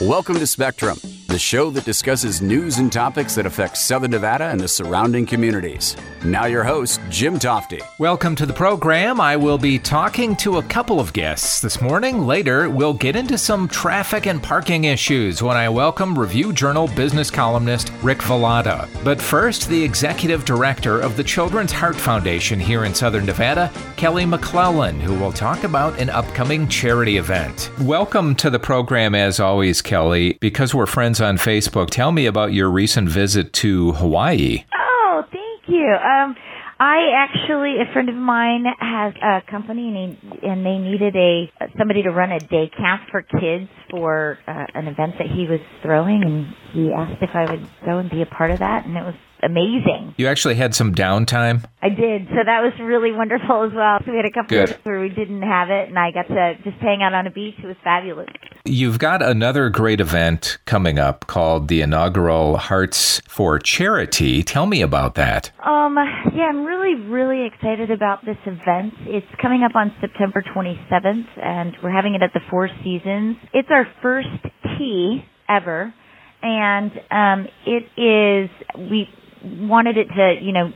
Welcome to Spectrum, the show that discusses news and topics that affect Southern Nevada and the surrounding communities. Now, your host, Jim Tofty. Welcome to the program. I will be talking to a couple of guests this morning. Later, we'll get into some traffic and parking issues when I welcome Review Journal business columnist Rick Velotta. But first, the executive director of the Children's Heart Foundation here in Southern Nevada, Kelly McClellan, who will talk about an upcoming charity event. Welcome to the program, as always, Kelly. Because we're friends on Facebook, tell me about your recent visit to Hawaii. Oh, thank you. Um, I actually, a friend of mine has a company and, he, and they needed a somebody to run a day camp for kids for uh, an event that he was throwing, and he asked if I would go and be a part of that, and it was amazing. You actually had some downtime? I did. So that was really wonderful as well. So we had a couple Good. of days where we didn't have it and I got to just hang out on a beach. It was fabulous. You've got another great event coming up called the inaugural Hearts for Charity. Tell me about that. Um, yeah, I'm really, really excited about this event. It's coming up on September 27th and we're having it at the Four Seasons. It's our first tea ever and um, it is, we wanted it to, you know,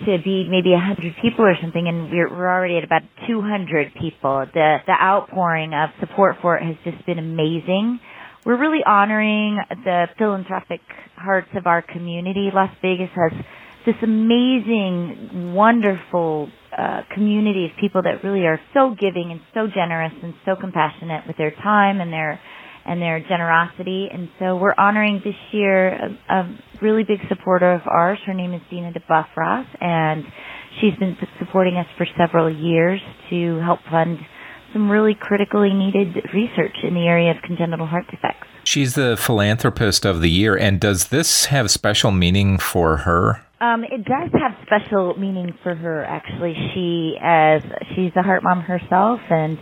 to be maybe a hundred people or something, and we're, we're already at about 200 people. The the outpouring of support for it has just been amazing. We're really honoring the philanthropic hearts of our community. Las Vegas has this amazing, wonderful uh, community of people that really are so giving and so generous and so compassionate with their time and their and their generosity. And so we're honoring this year a, a really big supporter of ours. Her name is Dina DeBuffross, and she's been supporting us for several years to help fund some really critically needed research in the area of congenital heart defects. She's the philanthropist of the year, and does this have special meaning for her? Um, it does have special meaning for her. Actually, she as she's a heart mom herself, and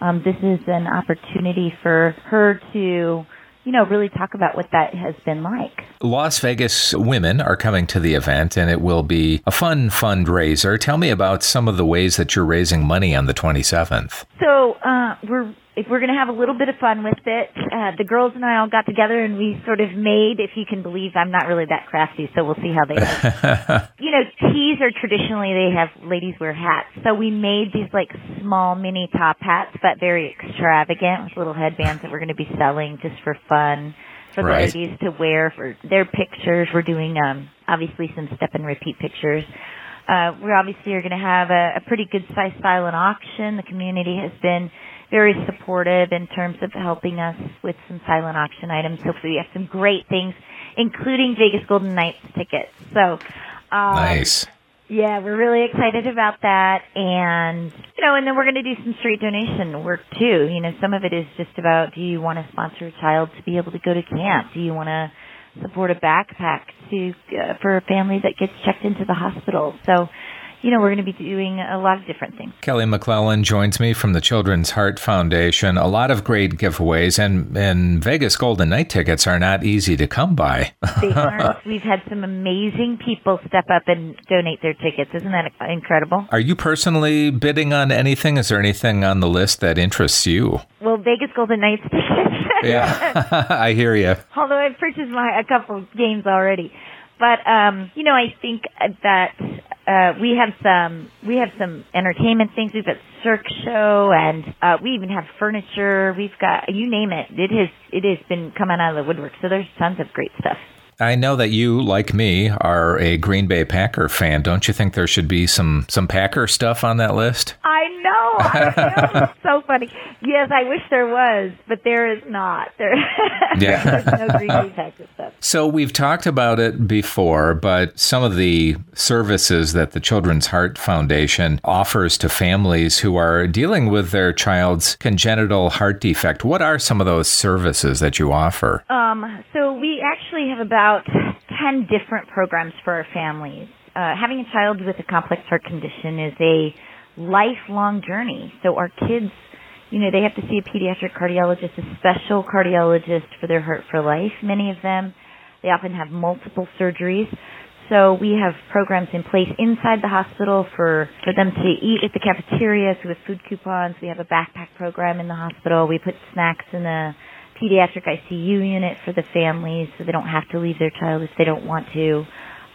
um, this is an opportunity for her to, you know, really talk about what that has been like. Las Vegas women are coming to the event, and it will be a fun fundraiser. Tell me about some of the ways that you're raising money on the 27th. So uh, we're we're going to have a little bit of fun with it. Uh, the girls and I all got together and we sort of made, if you can believe, I'm not really that crafty, so we'll see how they you know, teas are traditionally they have ladies wear hats, so we made these like small mini top hats, but very extravagant with little headbands that we're going to be selling just for fun for the Right. ladies to wear for their pictures. We're doing um obviously some step and repeat pictures. Uh, we obviously are going to have a, a pretty good size silent auction. The community has been very supportive in terms of helping us with some silent auction items. Hopefully we have some great things, including Vegas Golden Knights tickets. So, um, Nice. yeah, we're really excited about that. And, you know, and then we're going to do some street donation work too. You know, some of it is just about do you want to sponsor a child to be able to go to camp? Do you want to support a backpack to uh, for a family that gets checked into the hospital? So, you know, we're going to be doing a lot of different things. Kelly McClellan joins me from the Children's Heart Foundation. A lot of great giveaways, and, and Vegas Golden Knight tickets are not easy to come by. They aren't. We've had some amazing people step up and donate their tickets. Isn't that incredible? Are you personally bidding on anything? Is there anything on the list that interests you? Well, Vegas Golden Knights tickets. Yeah, I hear you. Although I've purchased my a couple games already. But um, you know, I think that uh, we have some we have some entertainment things. We've got Cirque show, and uh, we even have furniture. We've got you name it. It has it has been coming out of the woodwork. So there's tons of great stuff. I know that you, like me, are a Green Bay Packer fan. Don't you think there should be some some Packer stuff on that list? I know. I know. So funny. Yes, I wish there was, but there is not. There, Yeah. there's no Green Packers stuff. So we've talked about it before, but some of the services that the Children's Heart Foundation offers to families who are dealing with their child's congenital heart defect, what are some of those services that you offer? Um, so we actually have about 10 different programs for our families. Uh, having a child with a complex heart condition is a lifelong journey. So our kids, you know, they have to see a pediatric cardiologist, a special cardiologist for their heart for life. Many of them, they often have multiple surgeries. So we have programs in place inside the hospital for, for them to eat at the cafeteria. So with food coupons, we have a backpack program in the hospital. We put snacks in the pediatric ICU unit for the families so they don't have to leave their child if they don't want to.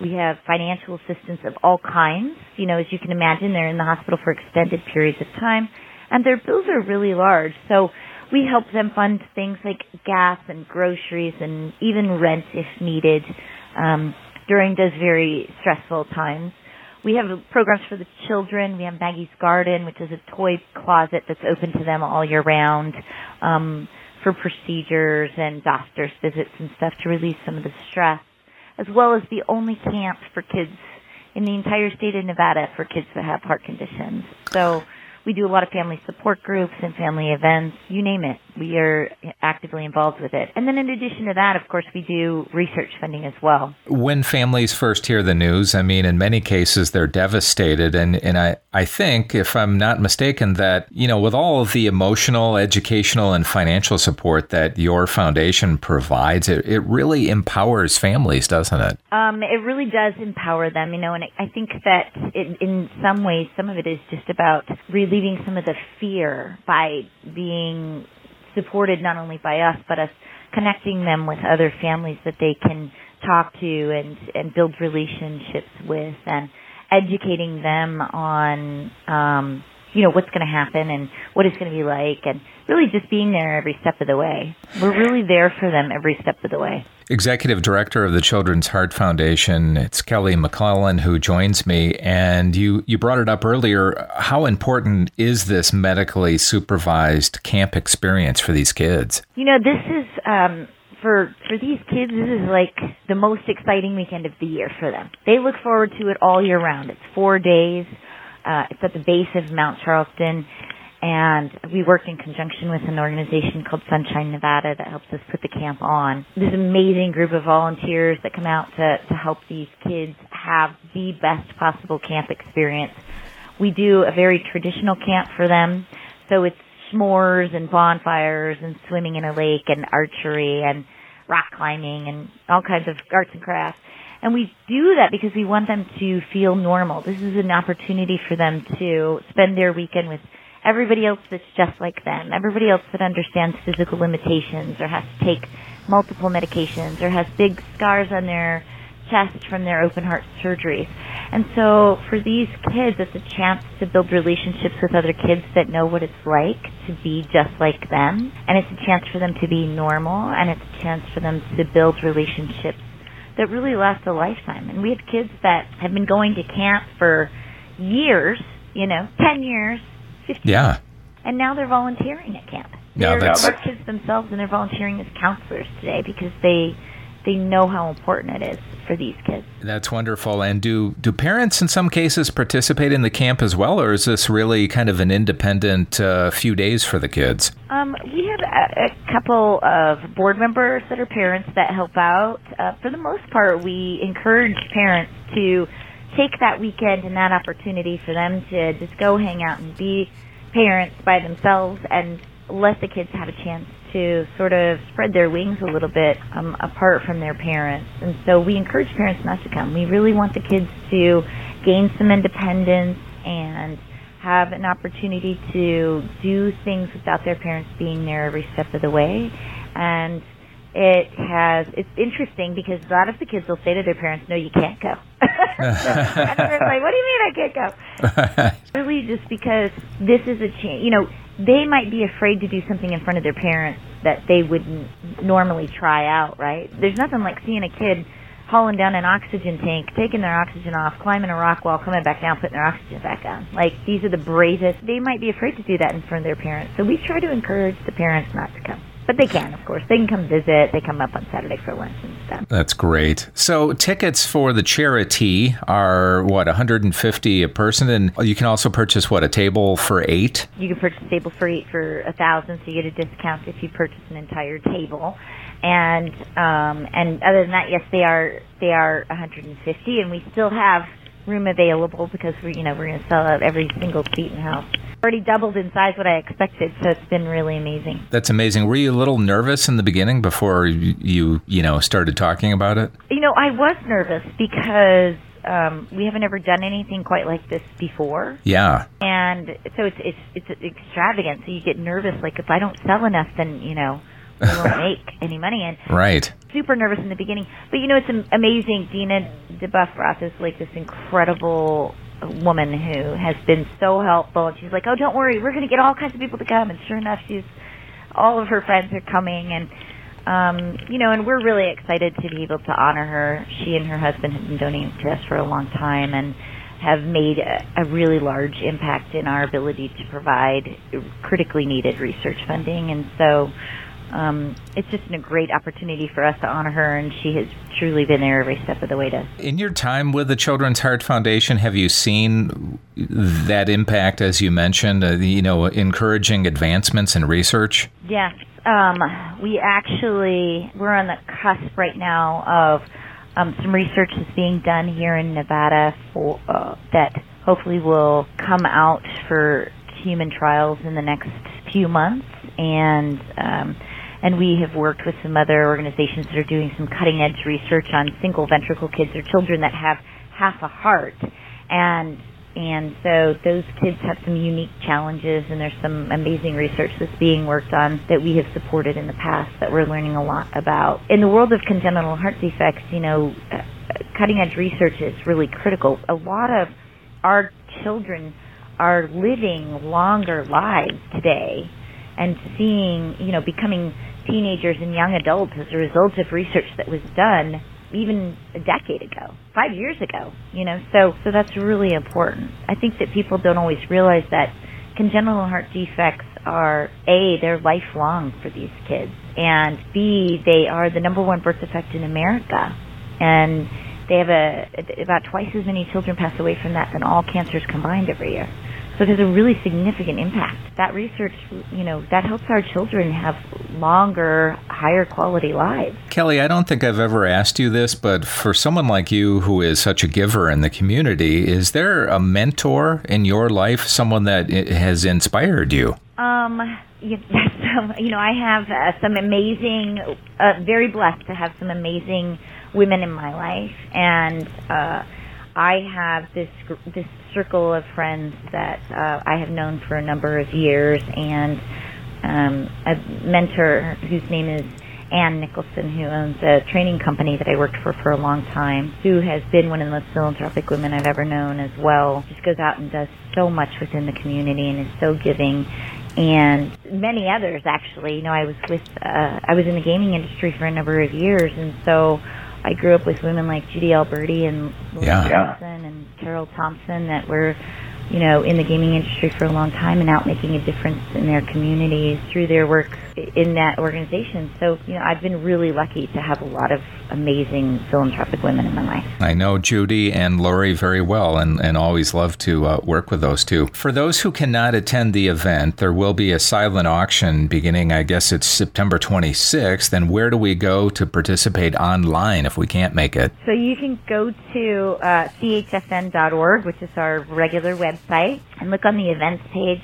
We have financial assistance of all kinds. You know, as you can imagine, they're in the hospital for extended periods of time and their bills are really large. So we help them fund things like gas and groceries and even rent if needed um, during those very stressful times. We have programs for the children. We have Maggie's Garden, which is a toy closet that's open to them all year round um, for procedures and doctor's visits and stuff to release some of the stress, as well as the only camp for kids in the entire state of Nevada for kids that have heart conditions. So we do a lot of family support groups and family events, you name it. We are actively involved with it. And then in addition to that, of course, we do research funding as well. When families first hear the news, I mean, in many cases, they're devastated. And, and I, I think, if I'm not mistaken, that, you know, with all of the emotional, educational, and financial support that your foundation provides, it, it really empowers families, doesn't it? Um, it really does empower them, you know, and I think that it, in some ways, some of it is just about really relieving some of the fear by being supported not only by us, but us connecting them with other families that they can talk to and, and build relationships with and educating them on, um, you know, what's going to happen and what it's going to be like and really just being there every step of the way. We're really there for them every step of the way. Executive Director of the Children's Heart Foundation, it's Kelly McClellan who joins me. And you, you brought it up earlier. How important is this medically supervised camp experience for these kids? You know, this is. Um, for for these kids, this is like the most exciting weekend of the year for them. They look forward to it all year round. It's four days. Uh, it's at the base of Mount Charleston, and we work in conjunction with an organization called Sunshine Nevada that helps us put the camp on. This amazing group of volunteers that come out to, to help these kids have the best possible camp experience. We do a very traditional camp for them, so it's s'mores and bonfires and swimming in a lake and archery and rock climbing and all kinds of arts and crafts. And we do that because we want them to feel normal. This is an opportunity for them to spend their weekend with everybody else that's just like them, everybody else that understands physical limitations or has to take multiple medications or has big scars on their chest from their open heart surgeries. And so for these kids, it's a chance to build relationships with other kids that know what it's like to be just like them. And it's a chance for them to be normal and it's a chance for them to build relationships that really last a lifetime. And we have kids that have been going to camp for years, you know, 10 years, 15 Yeah. And now they're volunteering at camp. Yeah, they're, that's- they're kids themselves and they're volunteering as counselors today because they they know how important it is for these kids. That's wonderful. And do do parents in some cases participate in the camp as well, or is this really kind of an independent uh, few days for the kids? Um, we have a, a couple of board members that are parents that help out. Uh, for the most part, we encourage parents to take that weekend and that opportunity for them to just go hang out and be parents by themselves and let the kids have a chance to sort of spread their wings a little bit um, apart from their parents. And so we encourage parents not to come. We really want the kids to gain some independence and have an opportunity to do things without their parents being there every step of the way. And it has, it's interesting because a lot of the kids will say to their parents, no, you can't go. and they're like, what do you mean I can't go? really just because this is a change, you know, they might be afraid to do something in front of their parents that they wouldn't normally try out, right? There's nothing like seeing a kid hauling down an oxygen tank, taking their oxygen off, climbing a rock wall, coming back down, putting their oxygen back on. Like these are the bravest. They might be afraid to do that in front of their parents. So we try to encourage the parents not to come. But they can, of course. They can come visit. They come up on Saturday for lunch and stuff. That's great. So tickets for the charity are what 150 a person, and you can also purchase what a table for eight. You can purchase a table for eight for a thousand, so you get a discount if you purchase an entire table. And um, and other than that, yes, they are they are 150, and we still have room available because we you know we're going to sell out every single seat in the house. Already doubled in size what I expected, so it's been really amazing. That's amazing. Were you a little nervous in the beginning before you you, you know started talking about it? You know, I was nervous because um, we haven't ever done anything quite like this before, Yeah. and so it's it's it's extravagant. So you get nervous, like if I don't sell enough, then you know we won't make any money. And right, super nervous in the beginning. But you know, it's amazing. Dina DeBuff Roth is like this incredible woman who has been so helpful. And she's like, "Oh, don't worry, we're going to get all kinds of people to come." And sure enough, she's all of her friends are coming, and um, you know, and we're really excited to be able to honor her. She and her husband have been donating to us for a long time, and have made a, a really large impact in our ability to provide critically needed research funding. And so um, it's just been a great opportunity for us to honor her, and she has truly been there every step of the way to. In your time with the Children's Heart Foundation, have you seen that impact, as you mentioned, uh, you know, encouraging advancements in research? Yes. Um, we actually, we're on the cusp right now of um, some research that's being done here in Nevada for uh, that hopefully will come out for human trials in the next few months, and um, and we have worked with some other organizations that are doing some cutting edge research on single ventricle kids or children that have half a heart, and and so those kids have some unique challenges and there's some amazing research that's being worked on that we have supported in the past that we're learning a lot about. In the world of congenital heart defects, you know, cutting edge research is really critical. A lot of our children are living longer lives today and seeing, you know, becoming teenagers and young adults as a result of research that was done even a decade ago, five years ago, you know, so, so that's really important. I think that people don't always realize that congenital heart defects are A, they're lifelong for these kids, and B, they are the number one birth defect in America. And they have a, about twice as many children pass away from that than all cancers combined every year. So it has a really significant impact. That research, you know, that helps our children have longer, higher quality lives. Kelly, I don't think I've ever asked you this, but for someone like you who is such a giver in the community, is there a mentor in your life, someone that has inspired you? Um, yes, um, you know, I have uh, some amazing, uh, very blessed to have some amazing women in my life, and uh, I have this this circle of friends that uh, I have known for a number of years, and um, a mentor whose name is Ann Nicholson, who owns a training company that I worked for for a long time, who has been one of the most philanthropic women I've ever known as well. Just goes out and does so much within the community and is so giving. And many others, actually. You know, I was with, uh, I was in the gaming industry for a number of years, and so I grew up with women like Judy Alberti and Lily yeah. Thompson and Carol Thompson that were, you know, in the gaming industry for a long time and out making a difference in their communities through their work in that organization. So, you know, I've been really lucky to have a lot of amazing philanthropic women in my life. I know Judy and Lori very well and, and always love to uh, work with those two. For those who cannot attend the event, there will be a silent auction beginning, I guess it's September 26th. And where do we go to participate online if we can't make it? So you can go to uh, chfn.org, which is our regular website, and look on the events page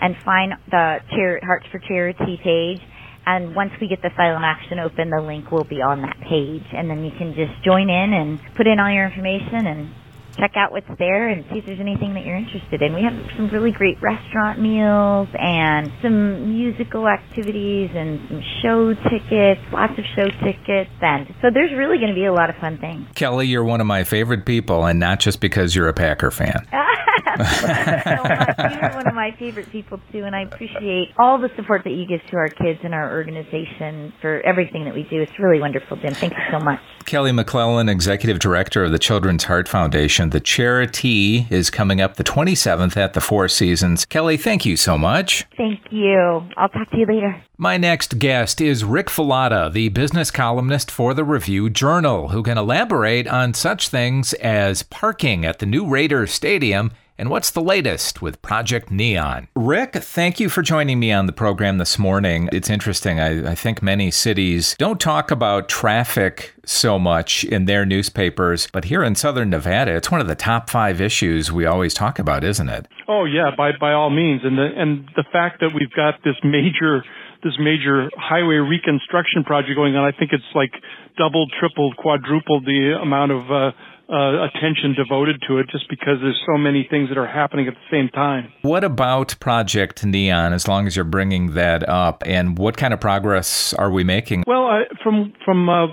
and find the Char- Hearts for Charity page. And once we get the silent action open, the link will be on that page. And then you can just join in and put in all your information and check out what's there and see if there's anything that you're interested in. We have some really great restaurant meals and some musical activities and some show tickets, lots of show tickets. And so there's really going to be a lot of fun things. Kelly, you're one of my favorite people, and not just because you're a Packer fan. You're one of my favorite people too, and I appreciate all the support that you give to our kids and our organization for everything that we do. It's really wonderful, Jim. Thank you so much. Kelly McClellan, Executive Director of the Children's Heart Foundation. The charity is coming up the 27th at the Four Seasons. Kelly, thank you so much. Thank you. I'll talk to you later. My next guest is Rick Velotta, the business columnist for the Review Journal, who can elaborate on such things as parking at the new Raiders Stadium and what's the latest with Project Neon? Rick, thank you for joining me on the program this morning. It's interesting. I, I think many cities don't talk about traffic so much in their newspapers, but here in Southern Nevada, it's one of the top five issues we always talk about, isn't it? Oh yeah, by by all means, and the and the fact that we've got this major this major highway reconstruction project going on, I think it's like doubled, tripled, quadrupled the amount of uh, uh, attention devoted to it just because there's so many things that are happening at the same time. What about Project Neon? As long as you're bringing that up, and what kind of progress are we making? Well, uh, from from uh,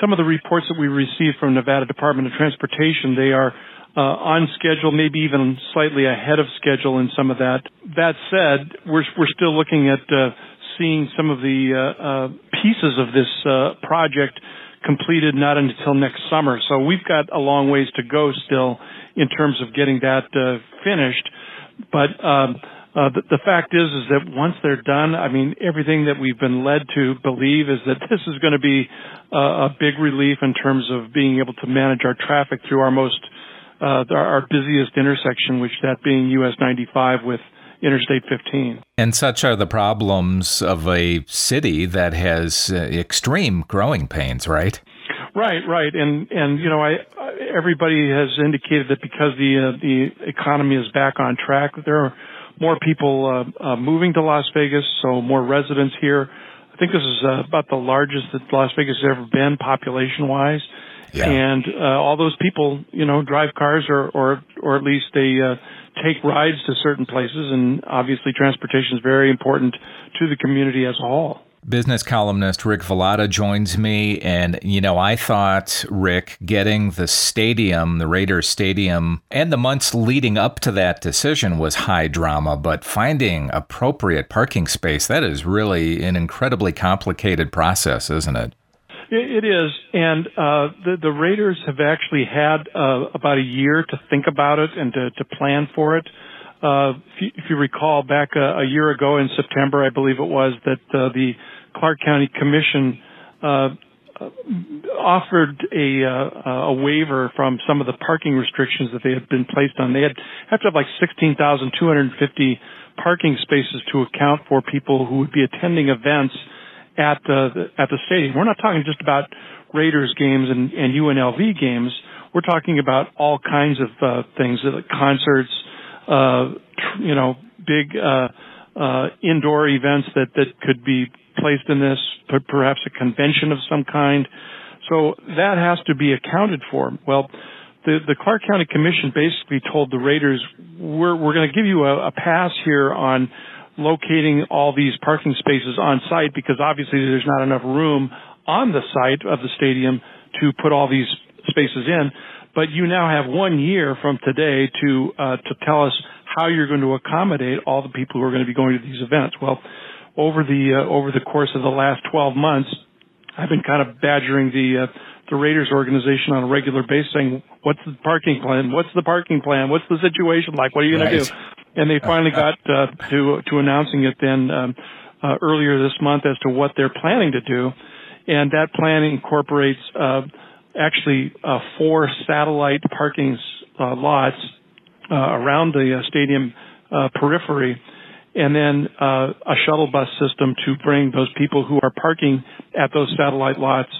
some of the reports that we received from Nevada Department of Transportation, they are uh, on schedule, maybe even slightly ahead of schedule in some of that. That said, we're we're still looking at uh, seeing some of the uh, uh pieces of this uh, project completed not until next summer. So we've got a long ways to go still in terms of getting that finished. But um, uh, the, the fact is, is that once they're done, I mean, everything that we've been led to believe is that this is going to be uh, a big relief in terms of being able to manage our traffic through our most, uh, our busiest intersection, which that being US 95 with Interstate 15. And such are the problems of a city that has uh, extreme growing pains, right? Right, right, and and you know, I everybody has indicated that because the uh, the economy is back on track, there are more people uh, uh, moving to Las Vegas, so more residents here. I think this is uh, about the largest that Las Vegas has ever been population wise. Yeah. And uh, all those people, you know, drive cars or or or at least they uh, take rides to certain places, and obviously transportation is very important to the community as a whole. Business columnist Rick Velotta joins me. And, you know, I thought, Rick, getting the stadium, the Raiders stadium, and the months leading up to that decision was high drama. But finding appropriate parking space, that is really an incredibly complicated process, isn't it? It is, and uh, the the Raiders have actually had uh, about a year to think about it and to, to plan for it. Uh, if, you, if you recall, back a, a year ago in September, I believe it was that uh, the Clark County Commission uh, offered a uh, a waiver from some of the parking restrictions that they had been placed on. They had have to have like 16,250 parking spaces to account for people who would be attending events at the at the stadium. We're not talking just about Raiders games and, and UNLV games. We're talking about all kinds of uh, things, like concerts, uh, you know, big uh, uh, indoor events that that could be placed in this, perhaps a convention of some kind. So that has to be accounted for. Well, the the Clark County Commission basically told the Raiders, we're we're going to give you a, a pass here on locating all these parking spaces on site because obviously there's not enough room on the site of the stadium to put all these spaces in. But you now have one year from today to uh, to tell us how you're going to accommodate all the people who are going to be going to these events. Well, over the uh, over the course of the last 12 months, I've been kind of badgering the uh, the Raiders organization on a regular basis, saying, "What's the parking plan? What's the parking plan? What's the situation like? What are you going right. to do?" And they finally got uh, to to announcing it then um, uh, earlier this month as to what they're planning to do, and that plan incorporates uh, actually uh, four satellite parking uh, lots uh, around the stadium periphery, and then a shuttle bus system to bring those people who are parking at those satellite lots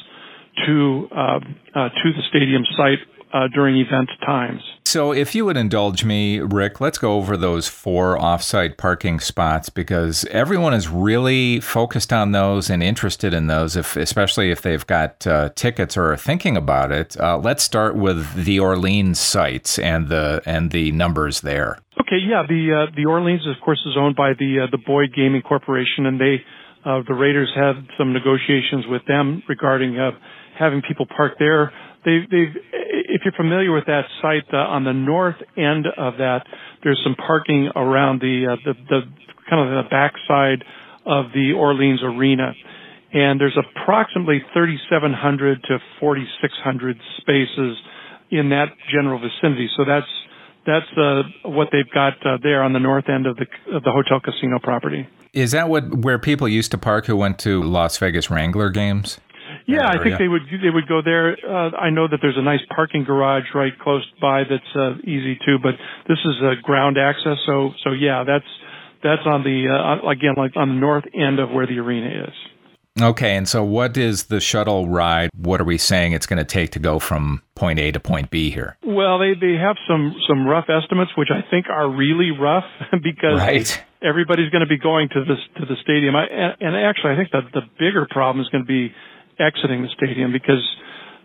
to uh uh to the stadium site uh during event times. So, if you would indulge me, Rick, let's go over those four offsite parking spots because everyone is really focused on those and interested in those, if, especially if they've got uh, tickets or are thinking about it. Uh, let's start with the Orleans sites and the and the numbers there. Okay, yeah, the uh, the Orleans, of course, is owned by the uh, the Boyd Gaming Corporation, and they uh, the Raiders had some negotiations with them regarding uh, having people park there They've, they've, if you're familiar with that site, uh, on the north end of that, there's some parking around the, uh, the, the kind of the backside of the Orleans Arena. And there's approximately 3,700 to 4,600 spaces in that general vicinity. So that's, that's, uh, what they've got, uh, there on the north end of the, of the hotel casino property. Is that what, where people used to park who went to Las Vegas Wrangler games? Yeah, I think they would they would go there. Uh, I know that there's a nice parking garage right close by that's uh, easy too, but this is a ground access, so so yeah, that's that's on the uh, again like on the north end of where the arena is. Okay, and so what is the shuttle ride? What are we saying it's going to take to go from point A to point B here? Well, they they have some some rough estimates, which I think are really rough because right. everybody's going to be going to this to the stadium. I, and, and actually, I think that the bigger problem is going to be exiting the stadium because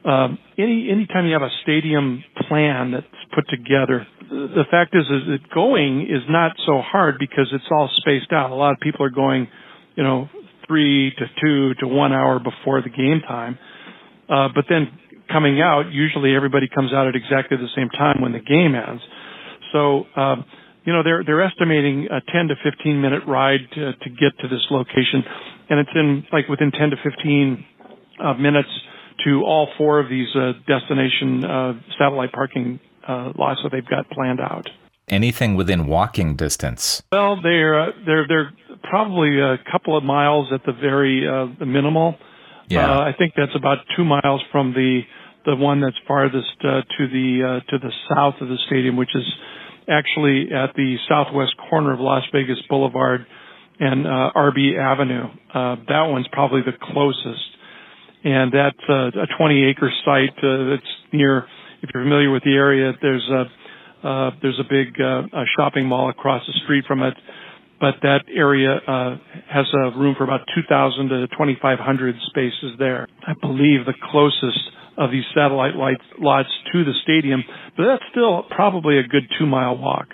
um, any anytime you have a stadium plan that's put together, the fact is is that going is not so hard because it's all spaced out. A lot of people are going, you know, three to two to one hour before the game time, uh, but then coming out, usually everybody comes out at exactly the same time when the game ends. So, um, you know, they're they're estimating a 10 to 15 minute ride to, to get to this location, and it's in like within 10 to 15 uh, minutes to all four of these uh, destination uh, satellite parking uh, lots that they've got planned out. Anything within walking distance? Well, they're uh, they're they're probably a couple of miles at the very uh, the minimal. Yeah. Uh, I think that's about two miles from the the one that's farthest uh, to the uh, to the south of the stadium, which is actually at the southwest corner of Las Vegas Boulevard and uh, Arby Avenue. Uh, that one's probably the closest, and that's uh, a 20 acre site uh, that's near. If you're familiar with the area, there's a uh, there's a big uh, a shopping mall across the street from it but that area uh, has a room for about 2,000 to 2,500 spaces there. I believe the closest of these satellite lights, lots to the stadium, but that's still probably a good two mile walk.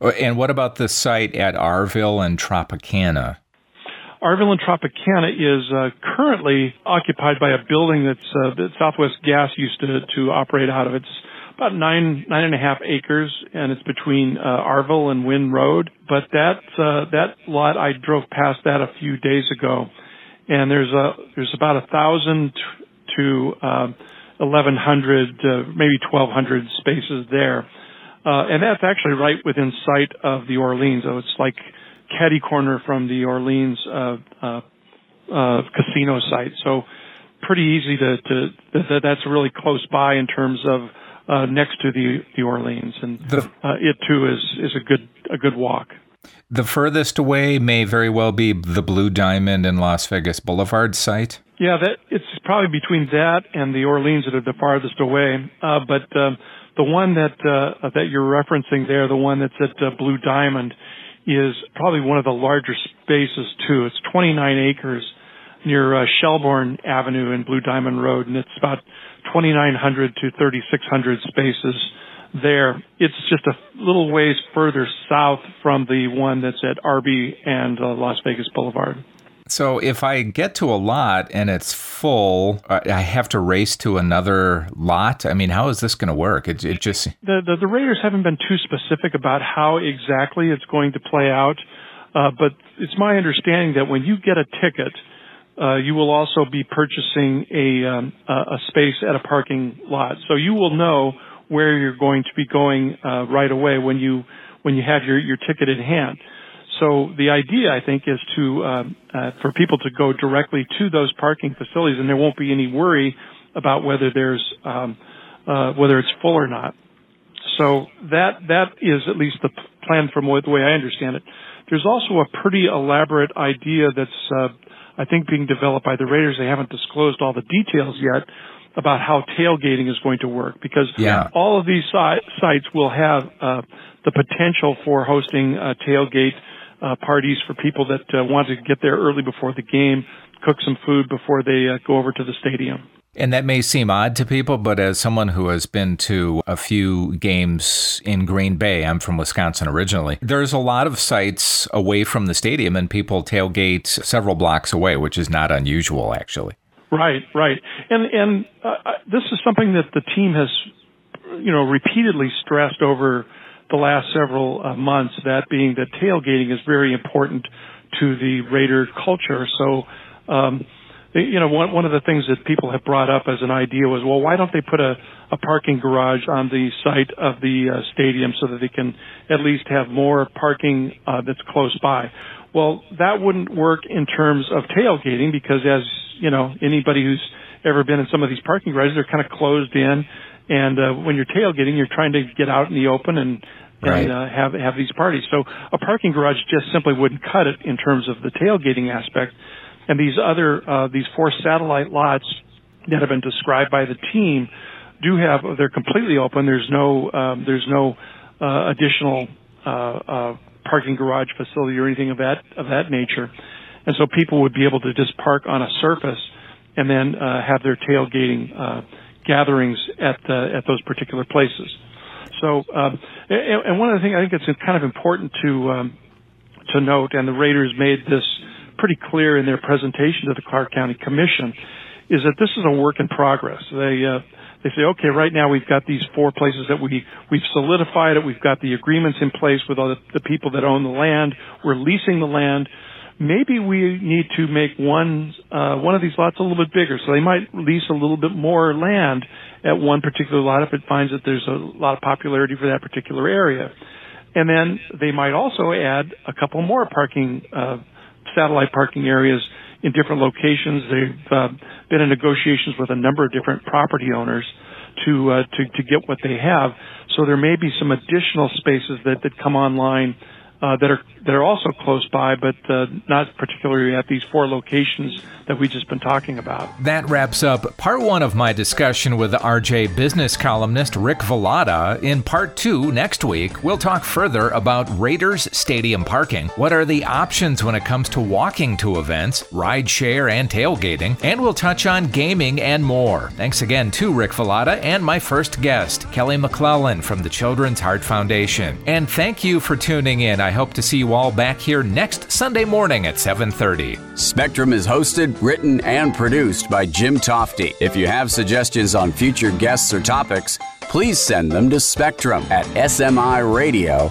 Oh, and what about the site at Arville and Tropicana? Arville and Tropicana is uh, currently occupied by a building that's uh, that Southwest Gas used to to operate out of. It's about nine nine and a half acres, and it's between uh, Arville and Wynn Road. But that uh, that lot, I drove past that a few days ago, and there's a there's about a thousand to uh, eleven hundred, uh, maybe twelve hundred spaces there, uh, and that's actually right within sight of the Orleans. So it's like catty corner from the Orleans uh, uh, uh, casino site. So pretty easy to, to that, that's really close by in terms of uh, next to the the Orleans, and the, uh, it too is is a good a good walk. The furthest away may very well be the Blue Diamond and Las Vegas Boulevard site. Yeah, that it's probably between that and the Orleans that are the farthest away. Uh, but um, the one that uh, that you're referencing there, the one that's at uh, Blue Diamond, is probably one of the larger spaces too. It's 29 acres near uh, Shelbourne Avenue and Blue Diamond Road, and it's about 2,900 to 3,600 spaces there. It's just a little ways further south from the one that's at Arby and uh, Las Vegas Boulevard. So if I get to a lot and it's full, uh, I have to race to another lot. I mean, how is this going to work? It, it just the, the, the Raiders haven't been too specific about how exactly it's going to play out, uh, but it's my understanding that when you get a ticket, uh, you will also be purchasing a, um, a space at a parking lot, so you will know where you're going to be going uh, right away when you when you have your your ticket in hand. So the idea, I think, is to uh, uh, for people to go directly to those parking facilities, and there won't be any worry about whether there's um, uh, whether it's full or not. So that that is at least the plan from the way I understand it. There's also a pretty elaborate idea that's uh, I think being developed by the Raiders. They haven't disclosed all the details yet about how tailgating is going to work because yeah. all of these si- sites will have uh, the potential for hosting uh, tailgate uh, parties for people that uh, want to get there early before the game, cook some food before they uh, go over to the stadium. And that may seem odd to people, but as someone who has been to a few games in Green Bay, I'm from Wisconsin originally, there's a lot of sites away from the stadium and people tailgate several blocks away, which is not unusual actually. Right, right. And and uh, this is something that the team has you know repeatedly stressed over the last several uh, months that being that tailgating is very important to the Raider culture. So um you know, one, one of the things that people have brought up as an idea was, well, why don't they put a, a parking garage on the site of the uh, stadium so that they can at least have more parking uh, that's close by? Well, that wouldn't work in terms of tailgating because, as you know, anybody who's ever been in some of these parking garages, they're kind of closed in, and uh, when you're tailgating, you're trying to get out in the open and and right. uh, have have these parties. So a parking garage just simply wouldn't cut it in terms of the tailgating aspect. And these other, uh, these four satellite lots that have been described by the team do have, they're completely open. There's no, um, there's no, uh, additional, uh, uh, parking garage facility or anything of that, of that nature. And so people would be able to just park on a surface and then, uh, have their tailgating, uh, gatherings at the, at those particular places. So, um, and, one of the things I think it's kind of important to um, to note, and the Raiders made this pretty clear in their presentation to the Clark County Commission, is that this is a work in progress. They uh, they say, okay, right now we've got these four places that we we've solidified it. We've got the agreements in place with all the, the people that own the land. We're leasing the land. Maybe we need to make one uh, one of these lots a little bit bigger. So they might lease a little bit more land at one particular lot if it finds that there's a lot of popularity for that particular area. And then they might also add a couple more parking, uh, satellite parking areas in different locations. They've uh, been in negotiations with a number of different property owners to, uh, to, to get what they have. So there may be some additional spaces that, that come online uh, that are that are also close by, but uh, not particularly at these four locations that we've just been talking about. That wraps up part one of my discussion with RJ business columnist Rick Velotta. In part two, next week, we'll talk further about Raiders Stadium parking. What are the options when it comes to walking to events, ride share, and tailgating? And we'll touch on gaming and more. Thanks again to Rick Velotta and my first guest, Kelly McClellan from the Children's Heart Foundation. And thank you for tuning in. I hope to see you all back here next Sunday morning at 7:30. Spectrum is hosted, written, and produced by Jim Tofte. If you have suggestions on future guests or topics, please send them to spectrum at smiradio.com.